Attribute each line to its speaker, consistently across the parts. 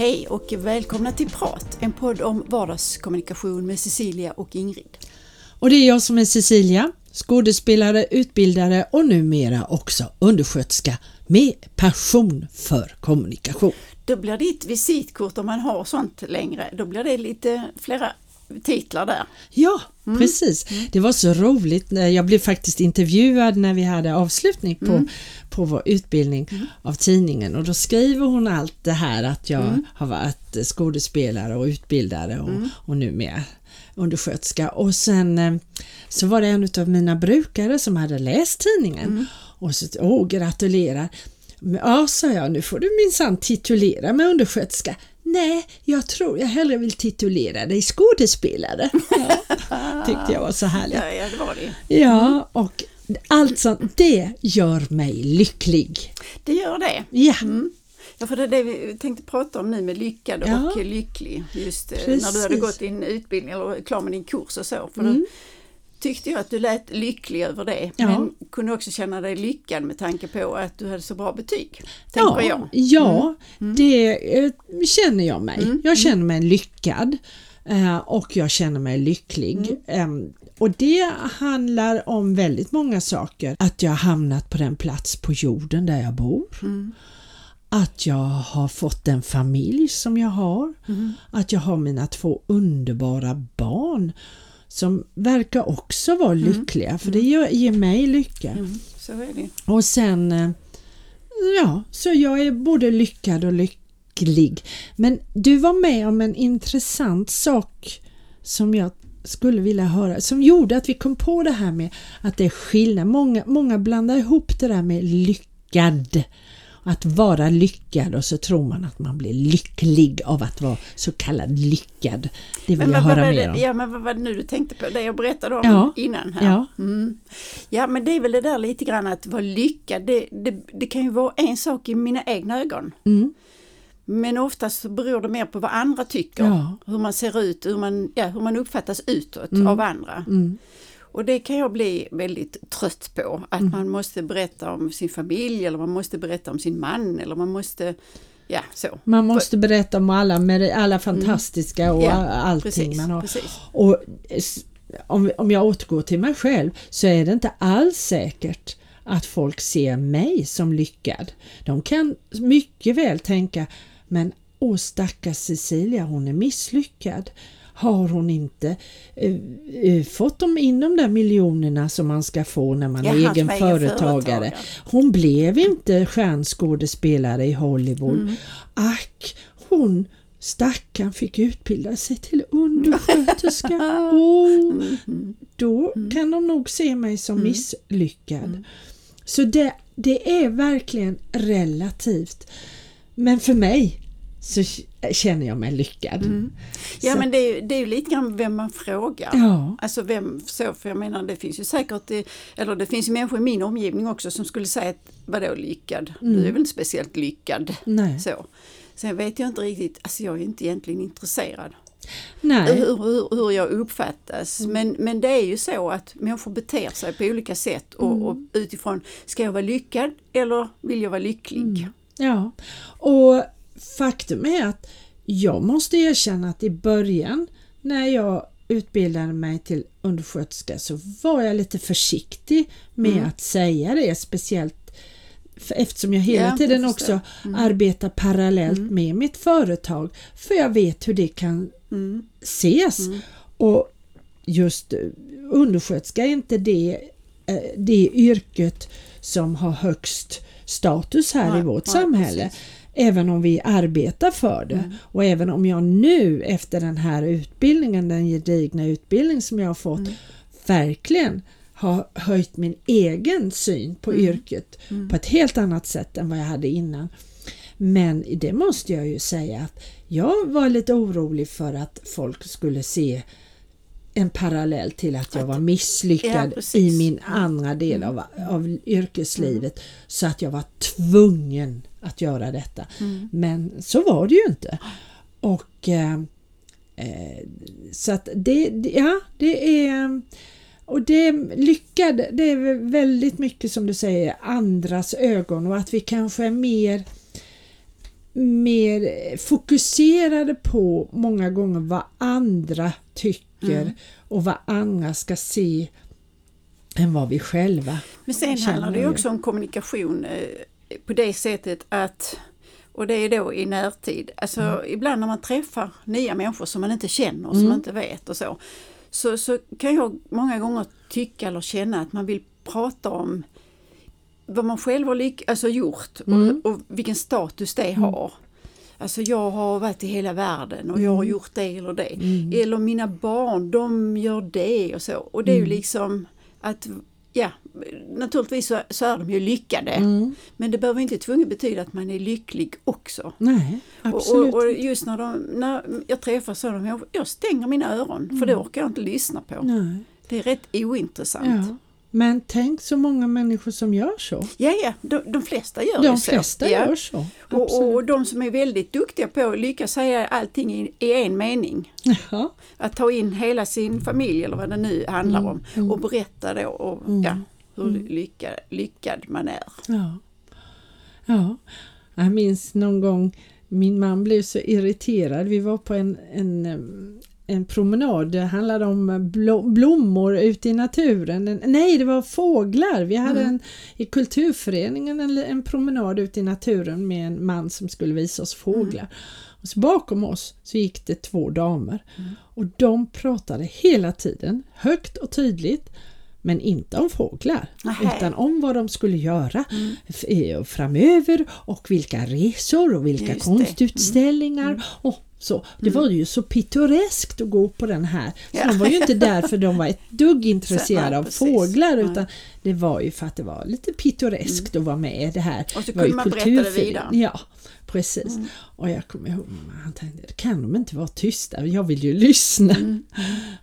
Speaker 1: Hej och välkomna till Prat, en podd om vardagskommunikation med Cecilia och Ingrid.
Speaker 2: Och det är jag som är Cecilia, skådespelare, utbildare och numera också undersköterska med passion för kommunikation.
Speaker 1: Då blir ditt visitkort, om man har sånt längre, då blir det lite flera titlar där.
Speaker 2: Ja, mm. precis. Mm. Det var så roligt. Jag blev faktiskt intervjuad när vi hade avslutning på, mm. på vår utbildning mm. av tidningen och då skriver hon allt det här att jag mm. har varit skådespelare och utbildare och, mm. och numera undersköterska och sen eh, så var det en av mina brukare som hade läst tidningen och så, åh gratulerar! Ja, sa jag, nu får du minsann titulera mig undersköterska. Nej, jag tror jag hellre vill titulera dig skådespelare. Ja, tyckte jag var så härligt.
Speaker 1: Ja, ja, det var det.
Speaker 2: Ja, och alltså det gör mig lycklig.
Speaker 1: Det gör det?
Speaker 2: Ja.
Speaker 1: Mm. Ja, för det är det vi tänkte prata om nu med lyckad ja. och lycklig. Just Precis. när du hade gått din utbildning eller klar med din kurs och så. För mm tyckte jag att du lät lycklig över det. Ja. Men kunde också känna dig lyckad med tanke på att du hade så bra betyg.
Speaker 2: Ja, jag. ja mm. det äh, känner jag mig. Mm. Jag känner mig lyckad äh, och jag känner mig lycklig. Äh, och det handlar om väldigt många saker. Att jag hamnat på den plats på jorden där jag bor. Mm. Att jag har fått den familj som jag har. Mm. Att jag har mina två underbara barn som verkar också vara mm. lyckliga för det ger, ger mig lycka.
Speaker 1: Mm, så är det.
Speaker 2: Och sen, eh, ja, så jag är både lyckad och lycklig. Men du var med om en intressant sak som jag skulle vilja höra, som gjorde att vi kom på det här med att det är skillnad. Många, många blandar ihop det där med lyckad att vara lyckad och så tror man att man blir lycklig av att vara så kallad lyckad. Det vill men, jag höra mer om.
Speaker 1: Ja men vad var det nu du tänkte på, det jag berättade om ja, innan här.
Speaker 2: Ja.
Speaker 1: Mm. ja men det är väl det där lite grann att vara lyckad, det, det, det kan ju vara en sak i mina egna ögon.
Speaker 2: Mm.
Speaker 1: Men oftast beror det mer på vad andra tycker,
Speaker 2: ja.
Speaker 1: hur man ser ut, hur man, ja, hur man uppfattas utåt mm. av andra.
Speaker 2: Mm.
Speaker 1: Och det kan jag bli väldigt trött på, att mm. man måste berätta om sin familj eller man måste berätta om sin man eller man måste Ja, så.
Speaker 2: Man måste berätta om alla, med alla mm. fantastiska och ja, allting
Speaker 1: precis,
Speaker 2: man har.
Speaker 1: Precis.
Speaker 2: Och om, om jag återgår till mig själv så är det inte alls säkert att folk ser mig som lyckad. De kan mycket väl tänka men åh stackars Cecilia hon är misslyckad har hon inte eh, eh, fått de in de där miljonerna som man ska få när man är egen företagare. Hon blev inte stjärnskådespelare i Hollywood. Mm. Ack, hon Stackarn fick utbilda sig till undersköterska. oh, då mm. kan de nog se mig som mm. misslyckad. Mm. Så det, det är verkligen relativt. Men för mig så känner jag mig lyckad.
Speaker 1: Mm. Ja så. men det är, det är ju lite grann vem man frågar.
Speaker 2: Ja.
Speaker 1: Alltså vem så, för jag menar det finns ju säkert, det, eller det finns ju människor i min omgivning också som skulle säga att vadå lyckad? Mm. Du är väl inte speciellt lyckad?
Speaker 2: Nej.
Speaker 1: Så. Sen vet jag inte riktigt, alltså jag är inte egentligen intresserad.
Speaker 2: Nej.
Speaker 1: Hur, hur, hur jag uppfattas. Mm. Men, men det är ju så att människor beter sig på olika sätt och, mm. och utifrån, ska jag vara lyckad eller vill jag vara lycklig? Mm.
Speaker 2: Ja, och faktum är att jag måste erkänna att i början när jag utbildade mig till undersköterska så var jag lite försiktig med mm. att säga det, speciellt eftersom jag hela ja, tiden jag också mm. arbetar parallellt mm. med mitt företag för jag vet hur det kan mm. ses. Mm. Och just undersköterska är inte det, eh, det yrket som har högst status här Nej, i vårt samhälle. Precis även om vi arbetar för det. Mm. Och även om jag nu efter den här utbildningen, den gedigna utbildning som jag har fått, mm. verkligen har höjt min egen syn på mm. yrket mm. på ett helt annat sätt än vad jag hade innan. Men det måste jag ju säga att jag var lite orolig för att folk skulle se en parallell till att jag var misslyckad ja, i min andra del av, mm. av yrkeslivet mm. så att jag var tvungen att göra detta. Mm. Men så var det ju inte. Och eh, eh Så att det, ja, det är och det lyckad, det är väldigt mycket som du säger andras ögon och att vi kanske är mer mer fokuserade på många gånger vad andra tycker mm. och vad andra ska se än vad vi själva
Speaker 1: Men sen handlar det också om kommunikation eh, på det sättet att och det är då i närtid. Alltså mm. ibland när man träffar nya människor som man inte känner och som mm. man inte vet och så, så. Så kan jag många gånger tycka eller känna att man vill prata om vad man själv har lyck alltså gjort mm. och, och, vilken status det mm. har. Alltså jag har varit i hela världen och jag har mm. gjort det eller det. Mm. Eller mina barn, de gör det och så. Och det är ju liksom att ja, naturligtvis så, så, är de ju lyckade. Mm. Men det behöver inte tvunget betyda att man är lycklig också.
Speaker 2: Nej, absolut.
Speaker 1: Och, och, just när, de, när jag träffar sådana människor, jag stänger mina öron mm. för det orkar jag inte lyssna på. Nej. Det är rätt ointressant.
Speaker 2: Ja. Men tänk så många människor som gör så.
Speaker 1: Ja, ja de, de flesta gör
Speaker 2: de
Speaker 1: så.
Speaker 2: Flesta
Speaker 1: ja.
Speaker 2: gör så.
Speaker 1: Och, och, de som är väldigt duktiga på att lyckas säga allting i, i en mening.
Speaker 2: Jaha.
Speaker 1: Att ta in hela sin familj eller vad det nu handlar mm. om mm. och berätta då och, mm. ja, hur mm. lyckad, lyckad man är.
Speaker 2: Ja. ja, jag minns någon gång min man blev så irriterad. Vi var på en, en en promenad, det handlade om blommor ute i naturen. Nej, det var fåglar. Vi hade mm. en, i kulturföreningen en, en promenad ute i naturen med en man som skulle visa oss fåglar. Mm. Och så bakom oss så gick det två damer mm. och de pratade hela tiden högt och tydligt men inte om fåglar Aha. utan om vad de skulle göra mm. framöver och vilka resor och vilka Just konstutställningar mm. och så. Det mm. var ju så pittoreskt att gå på den här. Så ja. de var ju inte där för de var ett dugg intresserade av fåglar utan det var ju för att det var lite pittoreskt mm. att vara med i det här.
Speaker 1: Och så kunde man berätta det vidare.
Speaker 2: Ja, precis. Mm. Och jag kommer ihåg, han tänkte, kan de inte vara tysta? Jag vill ju lyssna. Mm.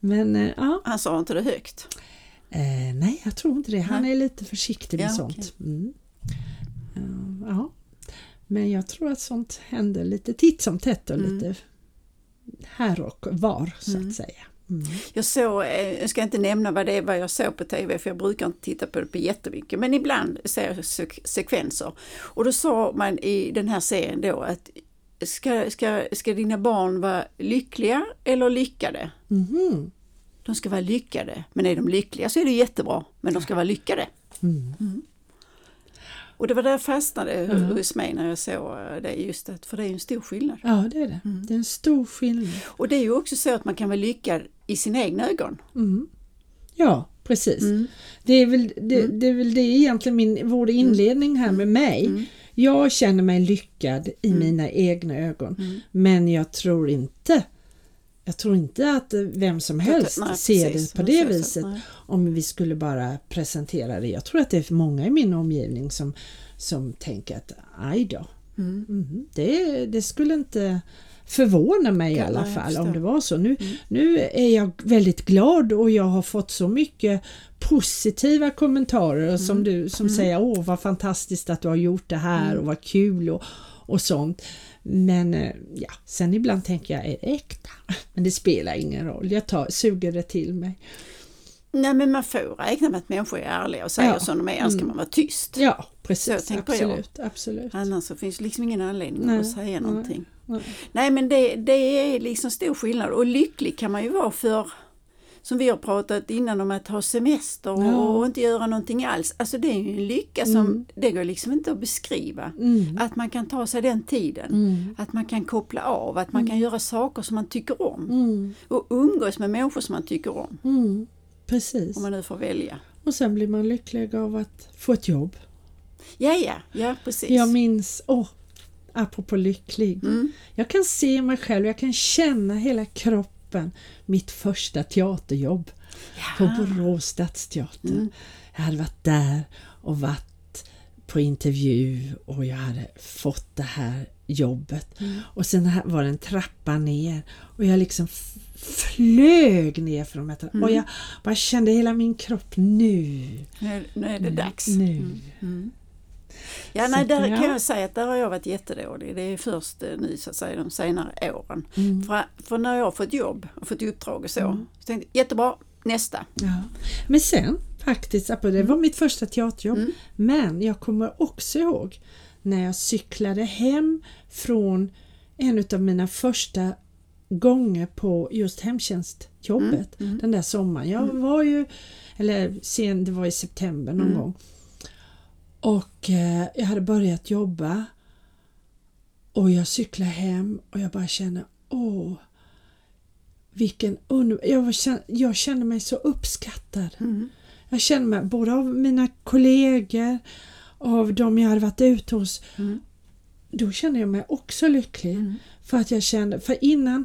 Speaker 2: Men äh, ja.
Speaker 1: Han sa inte det högt?
Speaker 2: Eh, nej, jag tror inte det. Han är lite försiktig med ja, sånt. Okay. Mm. Uh, ja. Men jag tror att sånt händer lite titt som tätt och mm. lite här och var så mm. att säga. Mm.
Speaker 1: Jag såg, eh, jag ska inte nämna vad det är vad jag såg på TV för jag brukar inte titta på det på jättemycket men ibland ser jag sek sekvenser. Och då sa man i den här serien då att ska, ska, ska dina barn vara lyckliga eller lyckade?
Speaker 2: Mm.
Speaker 1: De ska vara lyckade, men är de lyckliga så är det jättebra, men de ska vara lyckade.
Speaker 2: Mm. mm.
Speaker 1: Och det var där jag fastnade mm. hos mig när jag såg det just att, för det är en stor skillnad.
Speaker 2: Ja det är det, mm. det är en stor skillnad.
Speaker 1: Och det är ju också så att man kan vara lyckad i sina egna ögon.
Speaker 2: Mm. Ja precis. Mm. Det, är väl, det, mm. det är väl det egentligen min, vår mm. inledning här med mig. Jag känner mig lyckad i mina egna ögon men jag tror inte jag tror inte att vem som helst nej, ser precis, det på det viset om vi skulle bara presentera det. Jag tror att det är många i min omgivning som, som tänker att aj då,
Speaker 1: mm.
Speaker 2: Mm, det, det skulle inte förvåna mig i alla fall om det var så. Nu, mm. nu är jag väldigt glad och jag har fått så mycket positiva kommentarer mm. som du som mm. säger åh vad fantastiskt att du har gjort det här mm. och vad kul och, och sånt. Men eh, ja, sen ibland tänker jag, är det äkta? Men det spelar ingen roll, jag tar, suger det till mig.
Speaker 1: Nej men man får räkna med att människor är ärliga och säger ja. som de är, annars ska mm. man vara tyst.
Speaker 2: Ja precis, absolut, jag. absolut.
Speaker 1: Annars så finns liksom ingen anledning nej, att säga någonting. Nej. nej men det, det är liksom stor skillnad och lycklig kan man ju vara för som vi har pratat innan om att ha semester och, ja. och inte göra någonting alls. Alltså det är ju en lycka som mm. det går liksom inte att beskriva.
Speaker 2: Mm.
Speaker 1: Att man kan ta sig den tiden,
Speaker 2: mm.
Speaker 1: att man kan koppla av, att man
Speaker 2: mm.
Speaker 1: kan göra saker som man tycker om.
Speaker 2: Mm.
Speaker 1: Och umgås med människor som man tycker om.
Speaker 2: Mm. Precis.
Speaker 1: Om man nu får välja.
Speaker 2: Och sen blir man lycklig av att få ett jobb.
Speaker 1: Ja, ja, ja precis.
Speaker 2: Jag minns, åh, apropå lycklig. Jag kan se mig själv, jag kan känna hela kroppen kroppen mitt första teaterjobb ja. på Borås stadsteater. Mm. Jag hade varit där och varit på intervju och jag hade fått det här jobbet.
Speaker 1: Mm.
Speaker 2: Och sen var det en trappa ner och jag liksom flög ner för de här mm. och jag bara kände hela min kropp nu.
Speaker 1: Nu, nu är det dags.
Speaker 2: Nu.
Speaker 1: Mm. Ja, nej, där kan jag säga att där har jag varit jättedålig. Det är först eh, nu så att säga de senare åren.
Speaker 2: Mm.
Speaker 1: För, för när jag har fått jobb och fått uppdrag och så, mm. så tänkte jag jättebra, nästa.
Speaker 2: Ja. Men sen faktiskt, det var mm. mitt första teaterjobb,
Speaker 1: mm.
Speaker 2: men jag kommer också ihåg när jag cyklade hem från en av mina första gånger på just hemtjänstjobbet mm, mm. den där sommaren. Jag mm. var ju, eller sen, det var i september någon gång. Och eh, jag hade börjat jobba och jag cyklade hem och jag bara kände åh vilken under... jag, jag kände mig så uppskattad. Mm. Jag kände mig både av mina kollegor, av de jag hade varit ute hos. Mm. Då kände jag mig också lycklig. Mm. För att jag kände, för innan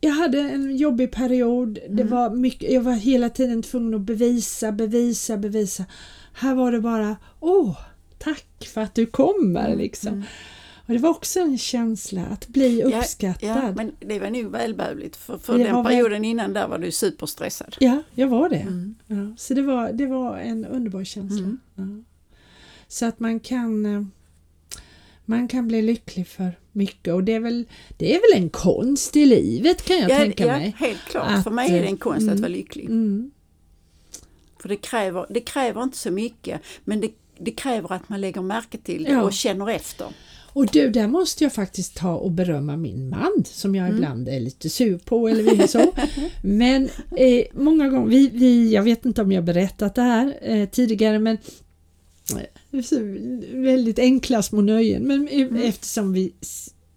Speaker 2: jag hade en jobbig period. Det mm. var mycket, jag var hela tiden tvungen att bevisa, bevisa, bevisa. Här var det bara Åh, tack för att du kommer mm, liksom. Mm. Och Det var också en känsla att bli uppskattad. Ja,
Speaker 1: ja men det var nog välbehövligt för, för den perioden väl... innan där var du superstressad.
Speaker 2: Ja, jag var det. Mm. Ja, så det var, det var en underbar känsla. Mm. Ja. Så att man kan eh, man kan bli lycklig för mycket och det är väl, det är väl en konst i livet kan jag
Speaker 1: ja,
Speaker 2: tänka
Speaker 1: ja,
Speaker 2: mig.
Speaker 1: Helt klart, att, för mig är det en konst mm, att vara lycklig. För det kräver, det kräver inte så mycket men det, det kräver att man lägger märke till det ja. och känner efter.
Speaker 2: Och du, där måste jag faktiskt ta och berömma min man som jag mm. ibland är lite sur på eller så. men eh, många gånger, vi, vi, jag vet inte om jag berättat det här eh, tidigare men väldigt enkla små nöjen men mm. eftersom vi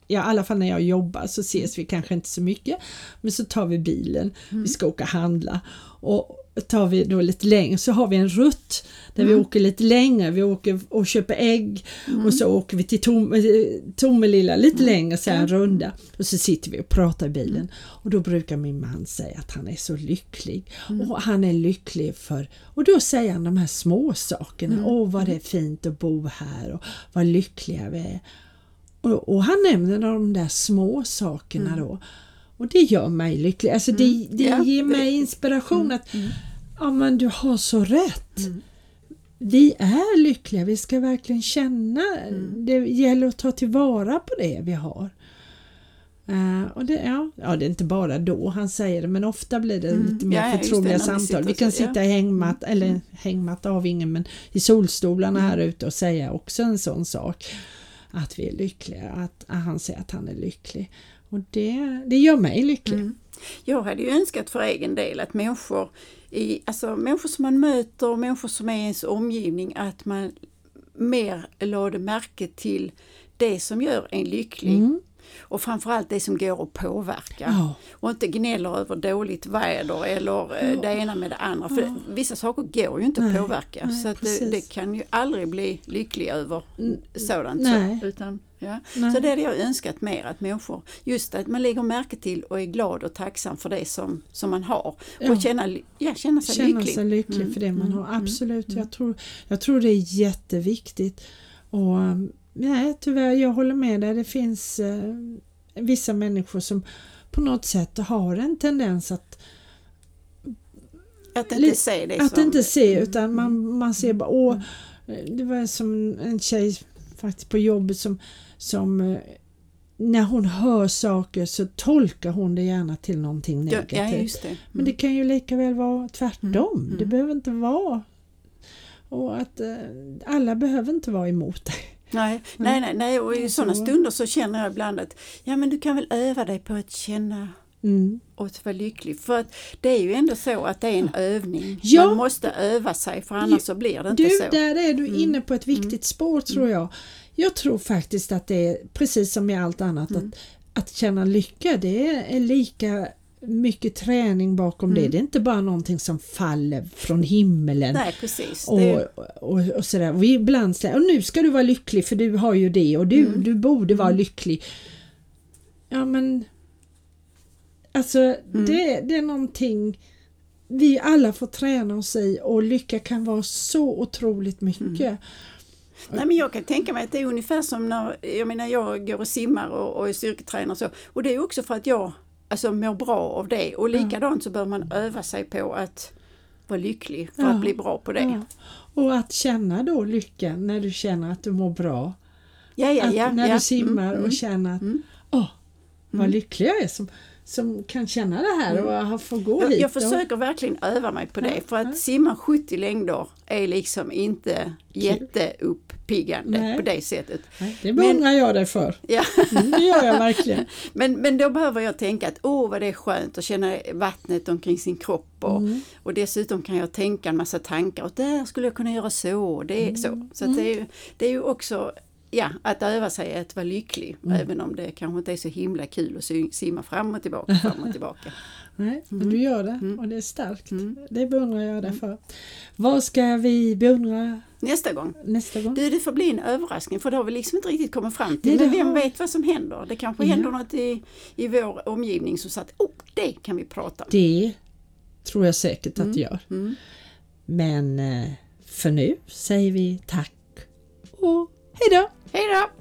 Speaker 2: Ja, i alla fall när jag jobbar så ses vi kanske inte så mycket. Men så tar vi bilen, mm. vi ska åka och handla och tar vi då lite längre så har vi en rutt där mm. vi åker lite längre, vi åker och köper ägg mm. och så åker vi till Tom, eh, Tomelilla lite mm. längre, så en runda och så sitter vi och pratar i bilen och då brukar min man säga att han är så lycklig mm. och han är lycklig för och då säger han de här små sakerna, mm. åh vad det är fint att bo här och vad lyckliga vi är. Och, och han nämner de där små sakerna då och det gör mig lycklig. Alltså det, mm. det ja, ger mig inspiration mm. att mm. ja men du har så rätt. Mm. Vi är lyckliga, vi ska verkligen känna, mm. det gäller att ta tillvara på det vi har. Uh, och det, ja, ja, det är inte bara då han säger det men ofta blir det mm. lite mer ja, förtroliga samtal. Vi, kan sitta i hängmatt, mm. eller hängmatta av ingen men i solstolarna mm. här ute och säga också en sån sak. Att vi är lyckliga, att, att han säger att han är lycklig. Och det, det gör mig lycklig. Mm.
Speaker 1: Jag hade ju önskat för egen del att människor, i, alltså människor som man möter, människor som är i ens omgivning, att man mer lade märke till det som gör en lycklig. Mm. Och framförallt det som går att påverka. Ja. Och inte gnäller över dåligt väder eller ja. det ena med det andra. För ja. vissa saker går ju inte att påverka. Nej, så att det, det, kan ju aldrig bli lycklig över sådant. Nej. Så, utan, Ja. Så det hade jag önskat mer att människor, just att man lägger märke till och är glad och tacksam för det som, som man har ja. och känna, ja, känna sig
Speaker 2: känna
Speaker 1: lycklig.
Speaker 2: Sig lycklig mm. för det man mm. har, absolut. Mm. Jag, tror, jag tror det är jätteviktigt. Och nej, tyvärr, jag håller med dig, det finns eh, vissa människor som på något sätt har en tendens att
Speaker 1: att inte se det
Speaker 2: Att inte se utan man, man ser bara åh, mm. det var som en tjej faktiskt på jobbet som som eh, när hon hör saker så tolkar hon det gärna till någonting negativt. Ja, det. Mm. Men det kan ju lika väl vara tvärtom. Mm. Det mm. behöver inte vara och att eh, alla behöver inte vara emot dig.
Speaker 1: Nej, nej, nej, nej, och i sådana stunder så känner jag ibland att ja men du kan väl öva dig på att känna Mm. och att vara lycklig. För att det är ju ändå så att det är en övning. Ja. Man måste öva sig för annars så blir det inte
Speaker 2: du,
Speaker 1: så.
Speaker 2: Där är du mm. inne på ett viktigt mm. spår tror jag. Jag tror faktiskt att det är precis som med allt annat mm. att, att känna lycka det är lika mycket träning bakom mm. det. Det är inte bara någonting som faller från himmelen.
Speaker 1: Nej, precis.
Speaker 2: Och, och, och, sådär. Vi ibland säger och nu ska du vara lycklig för du har ju det och du, mm. du borde vara mm. lycklig. Ja men Alltså mm. det, det är någonting vi alla får träna oss i och lycka kan vara så otroligt mycket. Mm.
Speaker 1: Nej, men jag kan tänka mig att det är ungefär som när jag, menar, jag går och simmar och, och är styrketränare och så. Och det är också för att jag alltså, mår bra av det. Och likadant så bör man öva sig på att vara lycklig för att bli bra på det.
Speaker 2: Och att känna då lyckan när du känner att du mår bra.
Speaker 1: Ja, ja, ja,
Speaker 2: när
Speaker 1: ja.
Speaker 2: du simmar mm, och mm, känner att mm. åh, vad mm. lycklig jag är som, som kan känna det här och mm. få gå
Speaker 1: jag,
Speaker 2: hit.
Speaker 1: Jag försöker och... verkligen öva mig på det för att simma 70 längder är liksom inte jätteuppiggande på det sättet.
Speaker 2: Nej, det beundrar jag dig för.
Speaker 1: Ja.
Speaker 2: Mm, det gör jag verkligen.
Speaker 1: men, men då behöver jag tänka att åh vad det är skönt att känna vattnet omkring sin kropp och, mm. och dessutom kan jag tänka en massa tankar och där skulle jag kunna göra så, det är mm. så. Så det, är, det är ju också ja, att öva sig att vara lycklig mm. även om det kanske inte är så himla kul att simma fram och tillbaka, fram och tillbaka.
Speaker 2: Nej, men du gör det mm. och det är starkt. Mm. Det beundrar jag dig mm. för. Vad ska vi beundra
Speaker 1: Nästa gång.
Speaker 2: Nästa gång.
Speaker 1: Du, det får bli en överraskning för det har vi liksom inte riktigt kommit fram till. Nej, men vem har... vet vad som händer? Det kanske ja. händer något i, i vår omgivning som sa att oh, det kan vi prata om.
Speaker 2: Det tror jag säkert att det gör. Mm. Men eh, för nu säger vi tack och hejdå!
Speaker 1: Hej då!